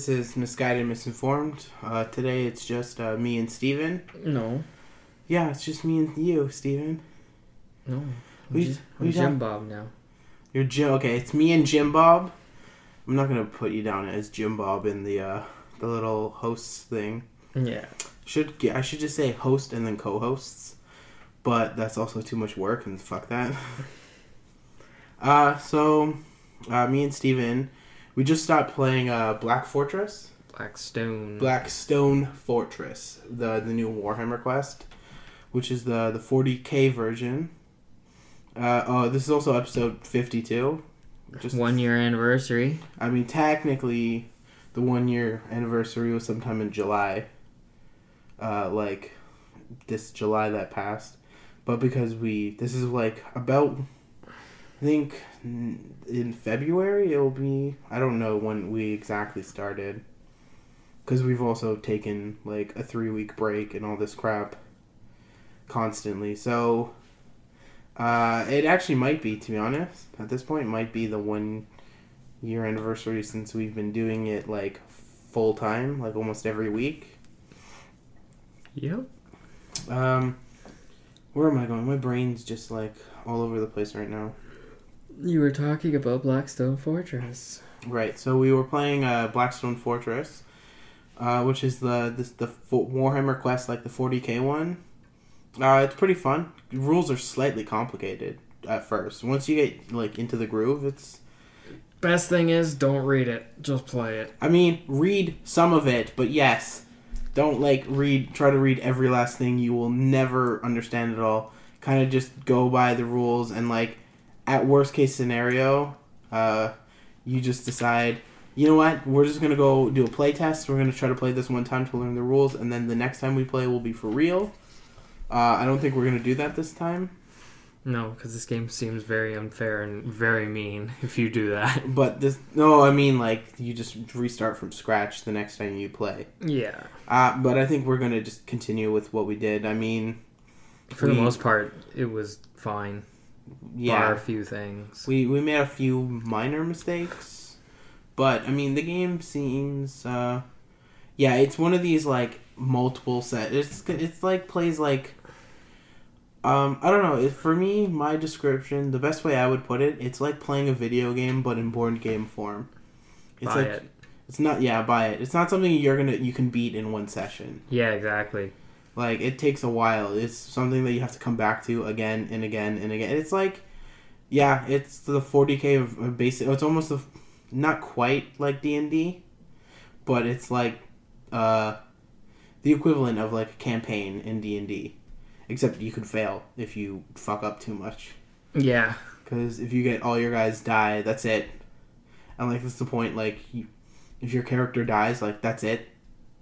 This is Misguided Misinformed. Uh, today it's just uh, me and Steven. No. Yeah, it's just me and you, Steven. No. We- I'm, Ji- we I'm Jim Bob now. You're Jim. Okay, it's me and Jim Bob. I'm not gonna put you down as Jim Bob in the uh, the little hosts thing. Yeah. Should I should just say host and then co-hosts, but that's also too much work and fuck that. Uh, so uh, me and Steven, we just stopped playing uh, Black Fortress. Blackstone. Blackstone Fortress, the the new Warhammer quest, which is the the 40k version. Uh, oh, this is also episode 52. Just One year anniversary. I mean, technically, the one year anniversary was sometime in July. Uh, like this July that passed, but because we this is like about, I think in February it will be. I don't know when we exactly started, because we've also taken like a three week break and all this crap. Constantly, so. Uh, it actually might be, to be honest. At this point, might be the one year anniversary since we've been doing it like full time, like almost every week. Yep. Um, where am I going? My brain's just like all over the place right now. You were talking about Blackstone Fortress. Right. So we were playing uh, Blackstone Fortress, uh, which is the this the Warhammer quest, like the 40k one. Uh, it's pretty fun. Rules are slightly complicated at first. Once you get like into the groove, it's. Best thing is, don't read it. Just play it. I mean, read some of it, but yes, don't like read. Try to read every last thing. You will never understand it all. Kind of just go by the rules and like, at worst case scenario, uh, you just decide. You know what? We're just gonna go do a play test. We're gonna try to play this one time to learn the rules, and then the next time we play will be for real. Uh, I don't think we're gonna do that this time. No, because this game seems very unfair and very mean if you do that. But this, no, I mean like you just restart from scratch the next time you play. Yeah. Uh, but I think we're gonna just continue with what we did. I mean, For We- the most part, it was fine. Bar yeah, a few things. we we made a few minor mistakes, but I mean the game seems, uh, yeah, it's one of these like multiple set. It's it's like plays like, um, I don't know. It, for me, my description, the best way I would put it, it's like playing a video game but in board game form. It's Buy like it. it's not yeah buy it. It's not something you're gonna you can beat in one session. Yeah, exactly. Like it takes a while. It's something that you have to come back to again and again and again. It's like, yeah, it's the 40k of of basic. It's almost a, not quite like D and D, but it's like, uh, the equivalent of like a campaign in D and D, except you could fail if you fuck up too much. Yeah. Because if you get all your guys die, that's it. And like that's the point. Like, you, if your character dies, like that's it.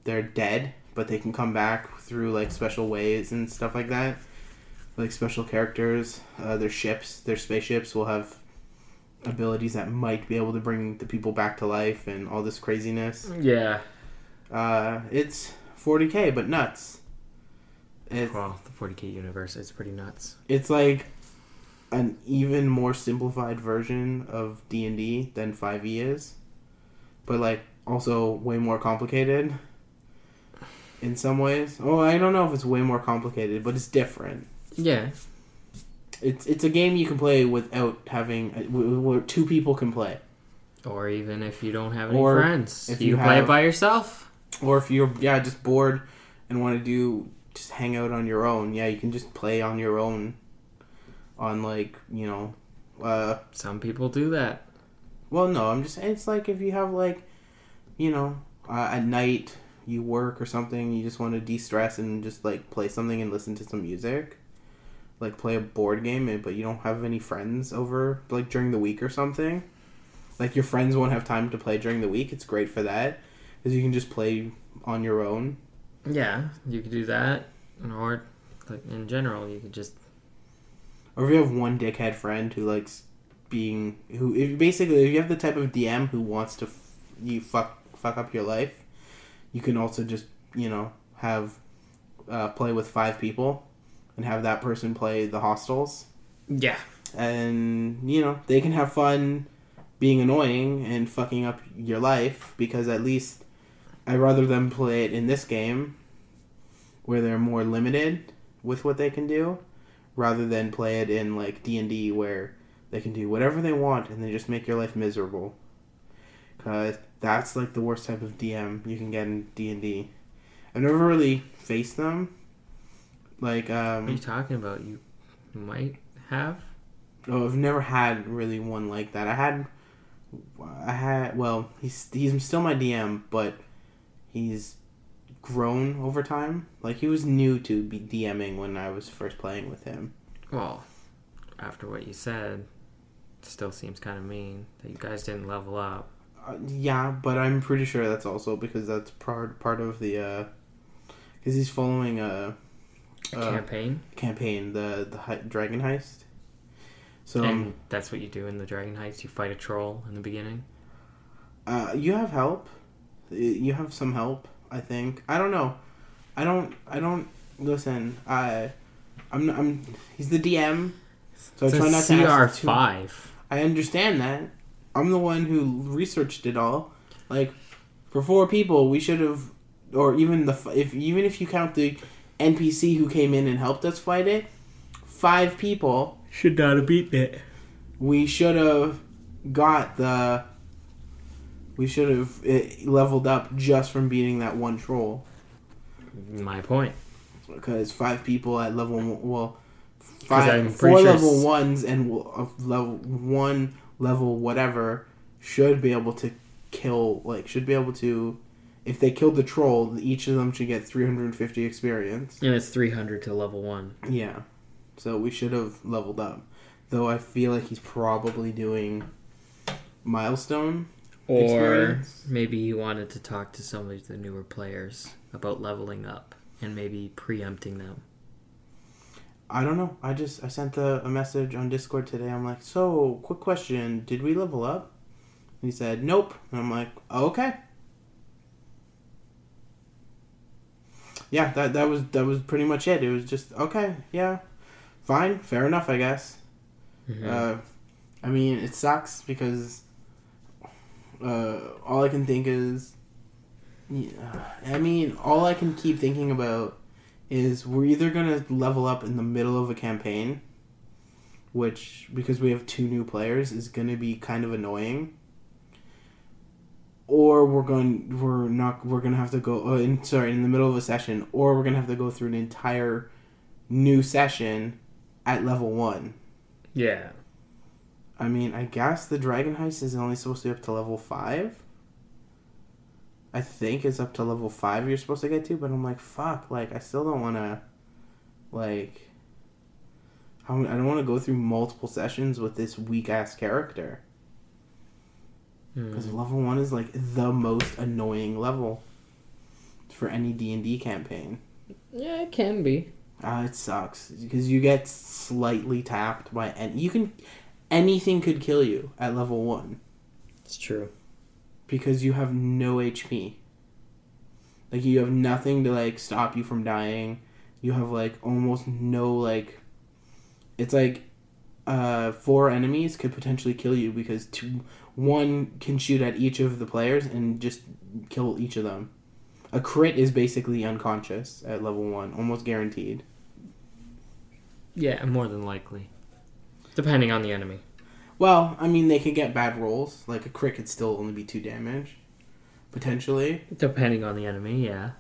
They're dead, but they can come back through like special ways and stuff like that. Like special characters, uh, their ships, their spaceships will have abilities that might be able to bring the people back to life and all this craziness. Yeah. Uh, it's 40k, but nuts. It's, Well, the 40k universe is pretty nuts. it's like an even more simplified version of D&D than 5e is but like also way more complicated in some ways oh I don't know if it's way more complicated but it's different Yeah. it's it's a game you can play without having uh, where two people can play Or even if you don't have any Or friends, if you, you can play it by yourself. or if you're yeah just bored and want to do just hang out on your own yeah you can just play on your own on like you know uh Some people do that. Well, no, I'm just saying it's like if you have like, you know, uh, at night you work or something, you just want to de-stress and just like play something and listen to some music, like play a board game, but you don't have any friends over like during the week or something. Like your friends won't have time to play during the week. It's great for that because you can just play on your own. Yeah, you could do that. Or, like, in general, you could just. Or if you have one dickhead friend who likes being who if basically if you have the type of DM who wants to f- you fuck fuck up your life, you can also just you know have uh, play with five people and have that person play the hostels Yeah. and you know they can have fun being annoying and fucking up your life because at least I'd rather them play it in this game where they're more limited with what they can do rather than play it in like D&D where they can do whatever they want and they just make your life miserable. Cuz that's like the worst type of DM you can get in D&D. I've never really faced them. Like What are you um talking about? You might have. oh, I've never had really one like that. I had I had well, he's he's still my DM, but he's grown over time. Like he was new to be DMing when I was first playing with him. Well, after what you said, it still seems kind of mean that you guys didn't level up. Uh, yeah, but I'm pretty sure that's also because that's part part of the uh cuz he's following a, A Uh, campaign, campaign, the the hi- dragon heist. So um, and that's what you do in the Dragon Heist. You fight a troll in the beginning. Uh, you have help. You have some help, I think. I don't know. I don't. I don't listen. I, I'm. I'm. He's the DM, so I It's try a not to CR five. I understand that. I'm the one who researched it all. Like, for four people, we should have, or even the if even if you count the NPC who came in and helped us fight it, five people Should not have beaten it. we should have got the we should have leveled up just from beating that one troll My point. because five people at level one- well I'm five four sure level s- ones and uh, level one level whatever should be able to kill like should be able to if they killed the troll each of them should get 350 experience And it's 300 to level 1. yeah so we should have leveled up though i feel like he's probably doing milestone Or Experience. maybe he wanted to talk to some of the newer players about leveling up and maybe preempting them. I don't know. I just I sent a, a message on Discord today. I'm like, so quick question: Did we level up? And he said, nope. And I'm like, okay. Yeah, that that was that was pretty much it. It was just okay. Yeah, fine, fair enough, I guess. Mhm. Uh, I mean, it sucks because uh, all I can think is, yeah, I mean, all I can keep thinking about is we're either gonna level up in the middle of a campaign, which because we have two new players is gonna be kind of annoying, or we're going we're not we're gonna have to go uh, in sorry in the middle of a session, or we're gonna have to go through an entire new session at level one. yeah. I mean, I guess the Dragon Heist is only supposed to be up to level 5. I think it's up to level 5 you're supposed to get to, but I'm like, fuck, like, I still don't want to, like, I don't want to go through multiple sessions with this weak ass character. Because Mm. level 1 is, like, the most annoying level for any D&D campaign. Yeah, it can be. Uh, it sucks because you get slightly tapped by and you can anything could kill you at level one It's true. Because you have no HP. Like you have nothing to like stop you from dying. You have like almost no like. It's like, uh, four enemies could potentially kill you because two, one can shoot at each of the players and just kill each of them. A crit is basically unconscious at level one, almost guaranteed. Yeah, more than likely. Depending on the enemy. Well, I mean, they could get bad rolls. Like a crit could still only be two damage, potentially. Depending on the enemy, yeah.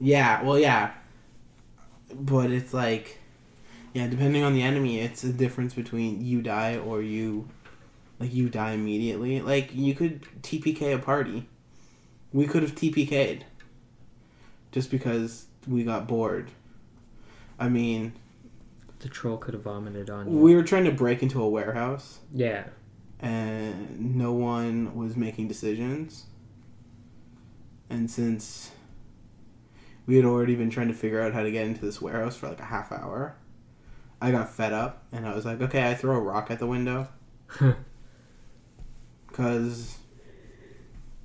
Yeah, well, yeah, but it's like, yeah, depending on the enemy, it's a difference between you die or you, like you die immediately. Like you could TPK a party. We could have TPK'd. Just because we got bored. I mean, The troll could have vomited on you. we were trying to break into a warehouse. Yeah. and no one was making decisions. And since we had already been trying to figure out how to get into this warehouse for like a half hour, I got fed up and I was like, okay, I throw a rock at the window. Because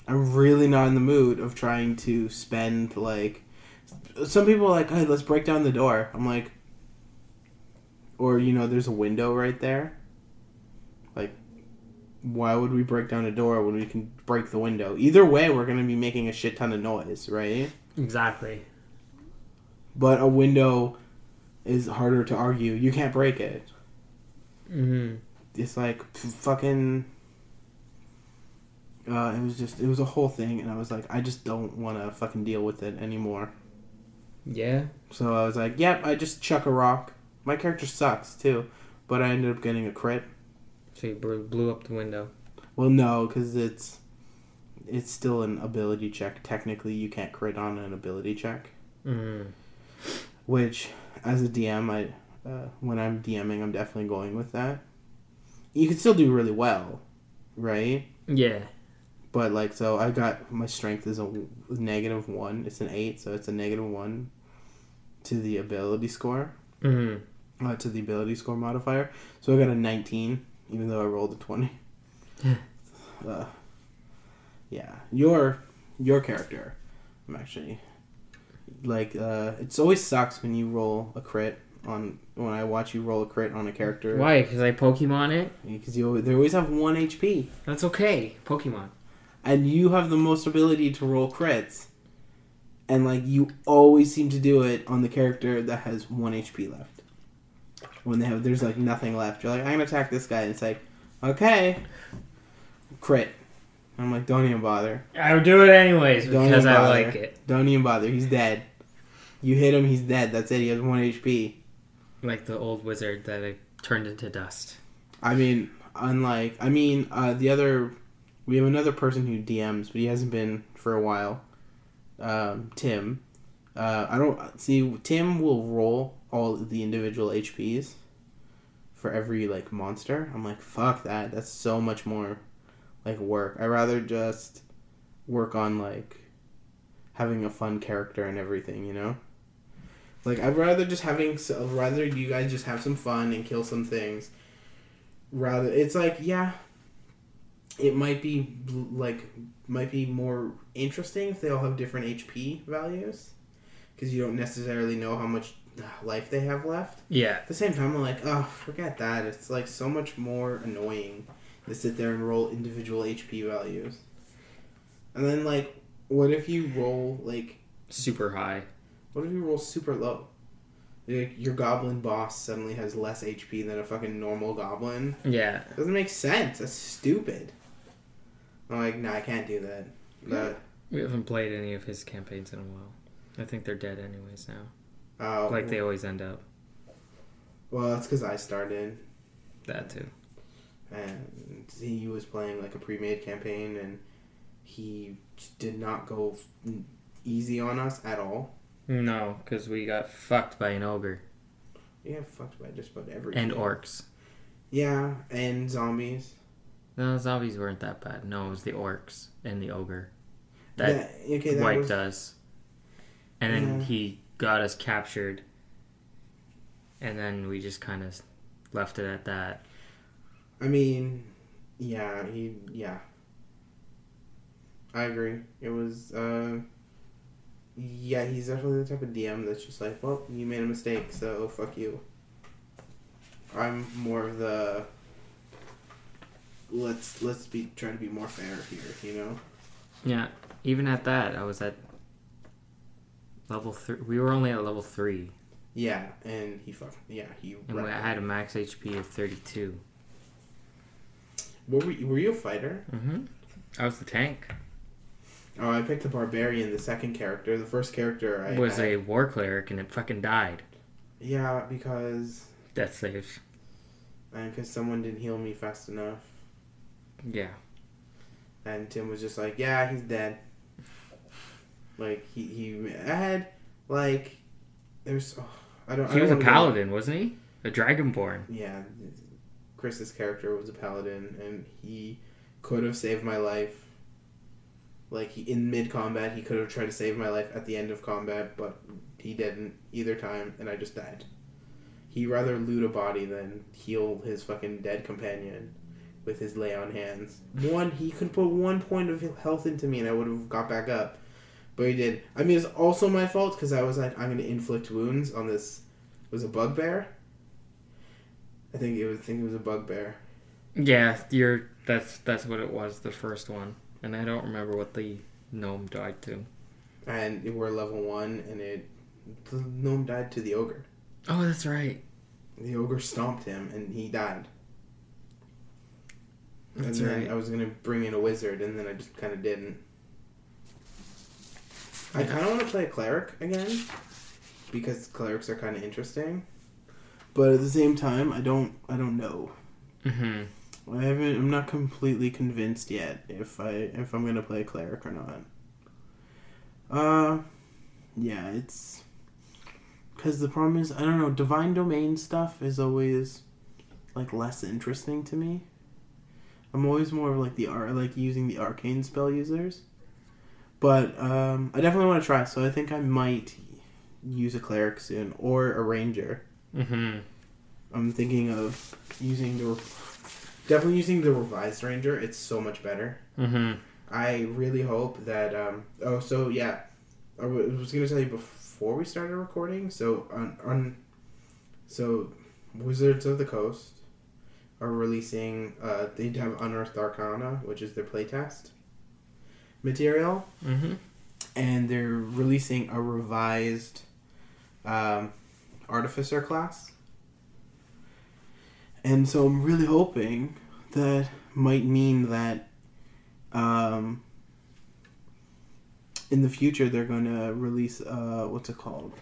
I'm really not in the mood of trying to spend like. Some people are like, hey, let's break down the door. I'm like, or you know, there's a window right there. Like, why would we break down a door when we can break the window? Either way, we're gonna be making a shit ton of noise, right? Exactly. But a window is harder to argue. You can't break it. Mm-hmm. It's like fucking. Uh, it was just it was a whole thing, and I was like, I just don't want to fucking deal with it anymore. Yeah. So I was like, yep, I just chuck a rock. My character sucks too, but I ended up getting a crit. So you blew, blew up the window. Well, no, because it's it's still an ability check. Technically, you can't crit on an ability check. Mm-hmm. Which, as a DM, I uh, when I'm DMing, I'm definitely going with that. You can still do really well, right? Yeah. But like, so I got my strength is a negative one. It's an eight, so it's a negative one to the ability score. Mm-hmm. Uh, to the ability score modifier. So I got a 19, even though I rolled a 20. uh, yeah, your your character, I'm actually like uh, it's always sucks when you roll a crit on when I watch you roll a crit on a character. Why? Because I Pokemon it? Because you they always have one HP, That's okay. Pokemon. and you have the most ability to roll crits. And like you always seem to do it on the character that has one HP left. When they have there's like nothing left. You're like, I'm gonna attack this guy and it's like, okay. Crit. I'm like, don't even bother. I would do it anyways Don't because I bother. like it. Don't even bother. He's dead. You hit him, he's dead. That's it, he has one HP. Like the old wizard that I turned into dust. I mean, unlike I mean, uh, the other we have another person who DMs, but he hasn't been for a while. Um, Tim. Uh, I don't see Tim will roll all the individual HPs for every like monster. I'm like, fuck that. That's so much more like work. I rather just work on like having a fun character and everything, you know? Like I'd rather just having so rather you guys just have some fun and kill some things rather it's like yeah it might be like might be more interesting if they all have different hp values because you don't necessarily know how much life they have left Yeah. at the same time i'm like oh forget that it's like so much more annoying to sit there and roll individual hp values and then like what if you roll like Super high. what if you roll super low like your goblin boss suddenly has less hp than a fucking normal goblin Yeah. doesn't make sense. That's stupid. I'm like, no, I can't do that. That We haven't played any of his campaigns in a while. I think they're dead anyways now. Oh, Like they always end up. well, that's because I started, That too. and he was playing like a pre-made campaign, and he did not go easy on us at all. No, because we got fucked by an ogre Yeah, got fucked by just about every and orcs. Yeah, and zombies. No, zombies weren't that bad. No, it was the orcs and the ogre that Yeah, okay, that wiped was us. And then Yeah. he got us captured. And then we just kind of left it at that. I mean, yeah, he, yeah. I agree. It was, uh, yeah, he's definitely the type of DM that's just like, well, you made a mistake, so fuck you. I'm more of the, let's let's be try to be more fair here, you know. Yeah, even at that, I was at level three. We were only at level three, Yeah, and he fuck, yeah, he. and I had a max HP of thirty-two. What were you, were you a fighter? Mm-hmm. I was the tank. Oh, I picked a barbarian, the second character. The first character I was a war cleric, and it fucking died. yeah because Death saves. and because someone didn't heal me fast enough. Yeah. And Tim was just like, "Yeah, he's dead." Like he he I had like there's oh, I don't. I He don't was a paladin, wasn't he? A dragonborn. Yeah, Chris's character was a paladin, and he could have saved my life. Like he, in mid combat, he could have tried to save my life at the end of combat, but he didn't either time, and I just died. He rather loot a body than heal his fucking dead companion with his lay on hands. One, he could put one point of health into me, and I would have got back up, but he did. I mean, it's also my fault because I was like, I'm gonna inflict wounds on this. It Was a bugbear. I think it was. I think it was a bugbear. Yeah, you're. That's that's what it was. The first one, and I don't remember what the gnome died to. And we're level one, and it the gnome died to the ogre. Oh, that's right. The ogre stomped him, and he died. That's and then right. I was gonna bring in a wizard, and then I just kind of didn't. I kind of want to play a cleric again, because clerics are kind of interesting. But at the same time, I don't. I don't know. Mm-hmm. I haven't. I'm not completely convinced yet if I if I'm gonna play a cleric or not. Uh, yeah, it's because the problem is I don't know. Divine domain stuff is always like less interesting to me. I'm always more of like the ar- like using the arcane spell users. But um, I definitely want to try. So I think I might use a cleric soon or a ranger. Mm-hmm. I'm thinking of using the definitely using the revised ranger. It's so much better. Mm-hmm. I really hope that. Um, oh, so yeah, I was gonna tell you before we started recording. So on on, so Wizards of the Coast are releasing. Uh, they have Unearthed Arcana, which is their playtest material, Mm-hmm. and they're releasing a revised um, Artificer class. And so I'm really hoping that might mean that um, in the future they're going to release uh, what's it called?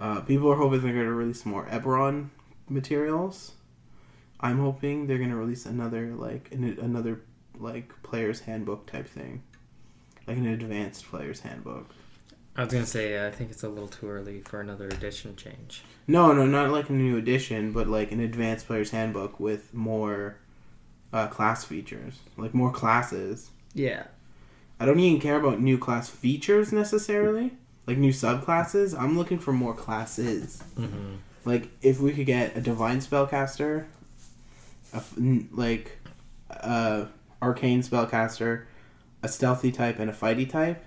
Uh, people are hoping they're going to release more Eberron materials. I'm hoping they're going to release another like an, another like player's handbook type thing, like an advanced player's handbook. I was gonna say I think it's a little too early for another edition change. No, no, not like a new edition, but like an advanced player's handbook with more uh, class features, like more classes. Yeah. I don't even care about new class features necessarily, like new subclasses. I'm looking for more classes. Mm-hmm. Like if we could get a divine spellcaster, a f- n- like a arcane spellcaster, a stealthy type, and a fighty type.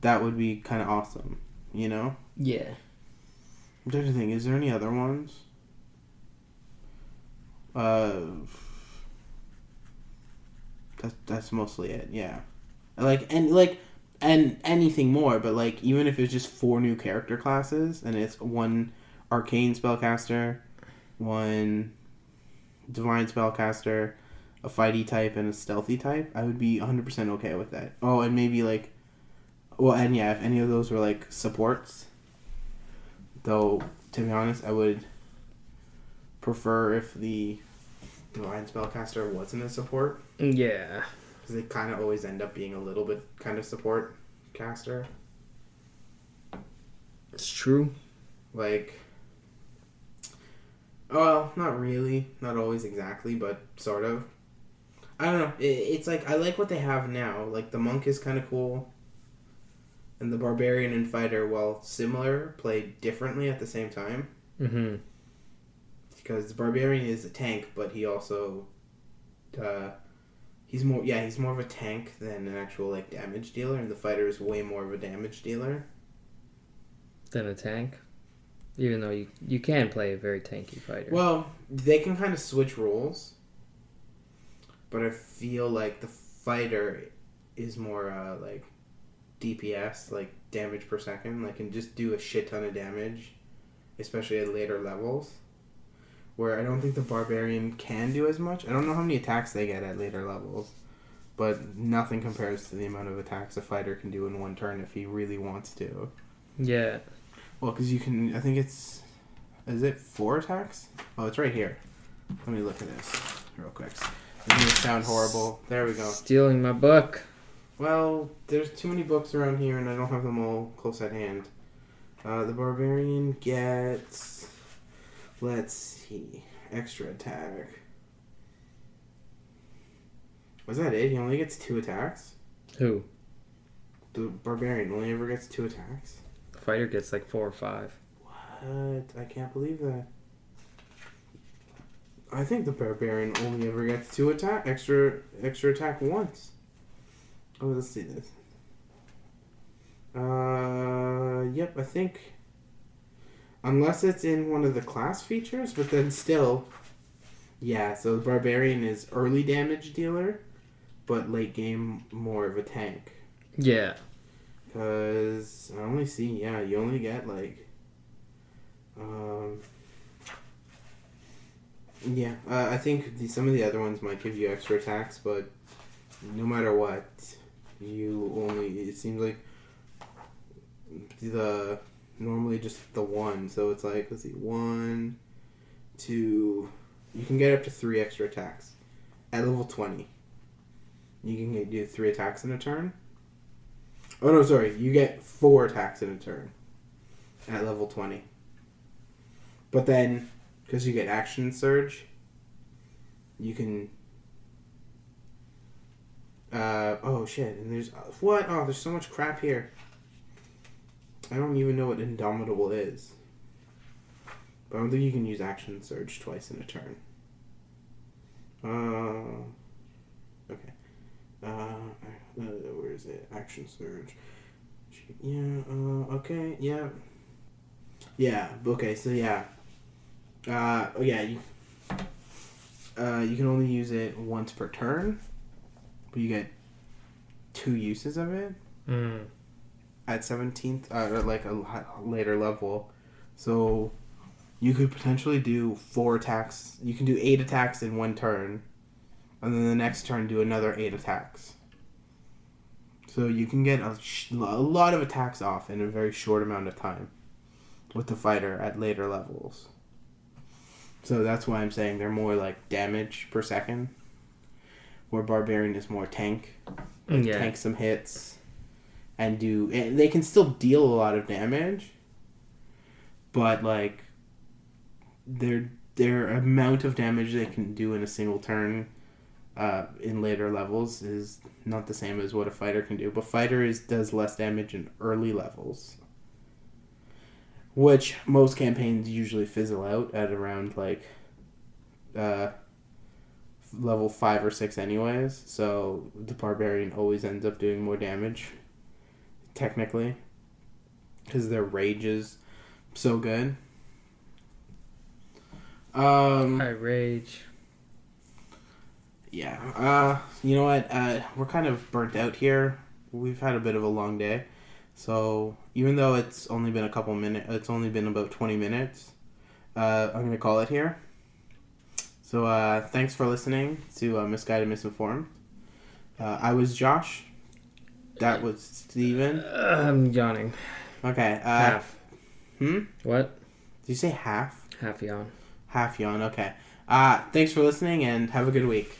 That would be kind of awesome, you know. Yeah. I'm trying to think. Is there any other ones? Uh, that's that's mostly it. Yeah, like and like and anything more, but like even if it's just four new character classes and it's one arcane spellcaster, one divine spellcaster, a fighty type, and a stealthy type, I would be 100 percent okay with that. Oh, and maybe like, well, and yeah, if any of those were like supports. Though, to be honest, I would prefer if the divine spellcaster wasn't a support Yeah. because they kind of always end up being a little bit kind of support caster. It's true. Like, well, not really, not always exactly, but sort of. I don't know. It, it's like I like what they have now. Like the monk is kind of cool, and the barbarian and fighter, while similar, play differently at the same time. Mm-hmm. because the barbarian is a tank, but he also, uh, he's more yeah he's more of a tank than an actual like damage dealer, and the fighter is way more of a damage dealer. Than a tank. Even though you you can play a very tanky fighter. Well, they can kind of switch roles, but I feel like the fighter is more uh, like DPS, like damage per second, like can just do a shit ton of damage, especially at later levels. Where I don't think the barbarian can do as much. I don't know how many attacks they get at later levels, but nothing compares to the amount of attacks a fighter can do in one turn if he really wants to. yeah. Well, because you can. I think it's. Is it four attacks? Oh, it's right here. Let me look at this real quick. Gonna sound horrible. There we go. Stealing my book. Well, there's too many books around here, and I don't have them all close at hand. Uh, the barbarian gets. Let's see. Extra attack. Was that it? He only gets two attacks? Who? The barbarian only ever gets two attacks? The fighter gets like four or five. What? I can't believe that. I think the barbarian only ever gets two attack extra extra attack once. Oh, let's see this. Uh, yep, I think unless it's in one of the class features, but then still Yeah, so the barbarian is early damage dealer, but late game more of a tank. Yeah. Cause I only see yeah, you only get like, um, yeah. Uh, I think the, some of the other ones might give you extra attacks, but no matter what, you only it seems like the normally just the one. So it's like let's see, one, two. You can get up to three extra attacks at level twenty. You can get, do three attacks in a turn. Oh no, sorry. You get four attacks in a turn at level twenty. But then, because you get action surge, you can. Uh, oh shit! And there's what? Oh, there's so much crap here. I don't even know what Indomitable is. But I don't think you can use action surge twice in a turn. Uh, okay. Uh, uh, where is it? Action surge. Yeah. Uh, okay. Yeah. Yeah. Okay. So yeah. Uh. Yeah. You. Uh. You can only use it once per turn, but you get two uses of it Mm. at 17th uh, or like a later level so you could potentially do four attacks you can do eight attacks in one turn and then the next turn do another eight attacks so you can get a, sh- a lot of attacks off in a very short amount of time with the fighter at later levels so that's why i'm saying they're more like damage per second. Where barbarian is more tank. Yeah. tank some hits and do and they can still deal a lot of damage but like their their amount of damage they can do in a single turn uh, in later levels is not the same as what a fighter can do but fighter is does less damage in early levels which most campaigns usually fizzle out at around like uh, level five or six anyways so the barbarian always ends up doing more damage technically because their rage is so good. Um I rage. yeah uh you know what uh we're kind of burnt out here. We've had a bit of a long day so even though it's only been a couple minutes it's only been about 20 minutes uh i'm gonna call it here so uh thanks for listening to uh, misguided misinformed uh, i was josh that was steven Uh, I'm yawning. okay uh Half. hmm What? did you say half Half yawn. half yawn okay uh thanks for listening and have a good week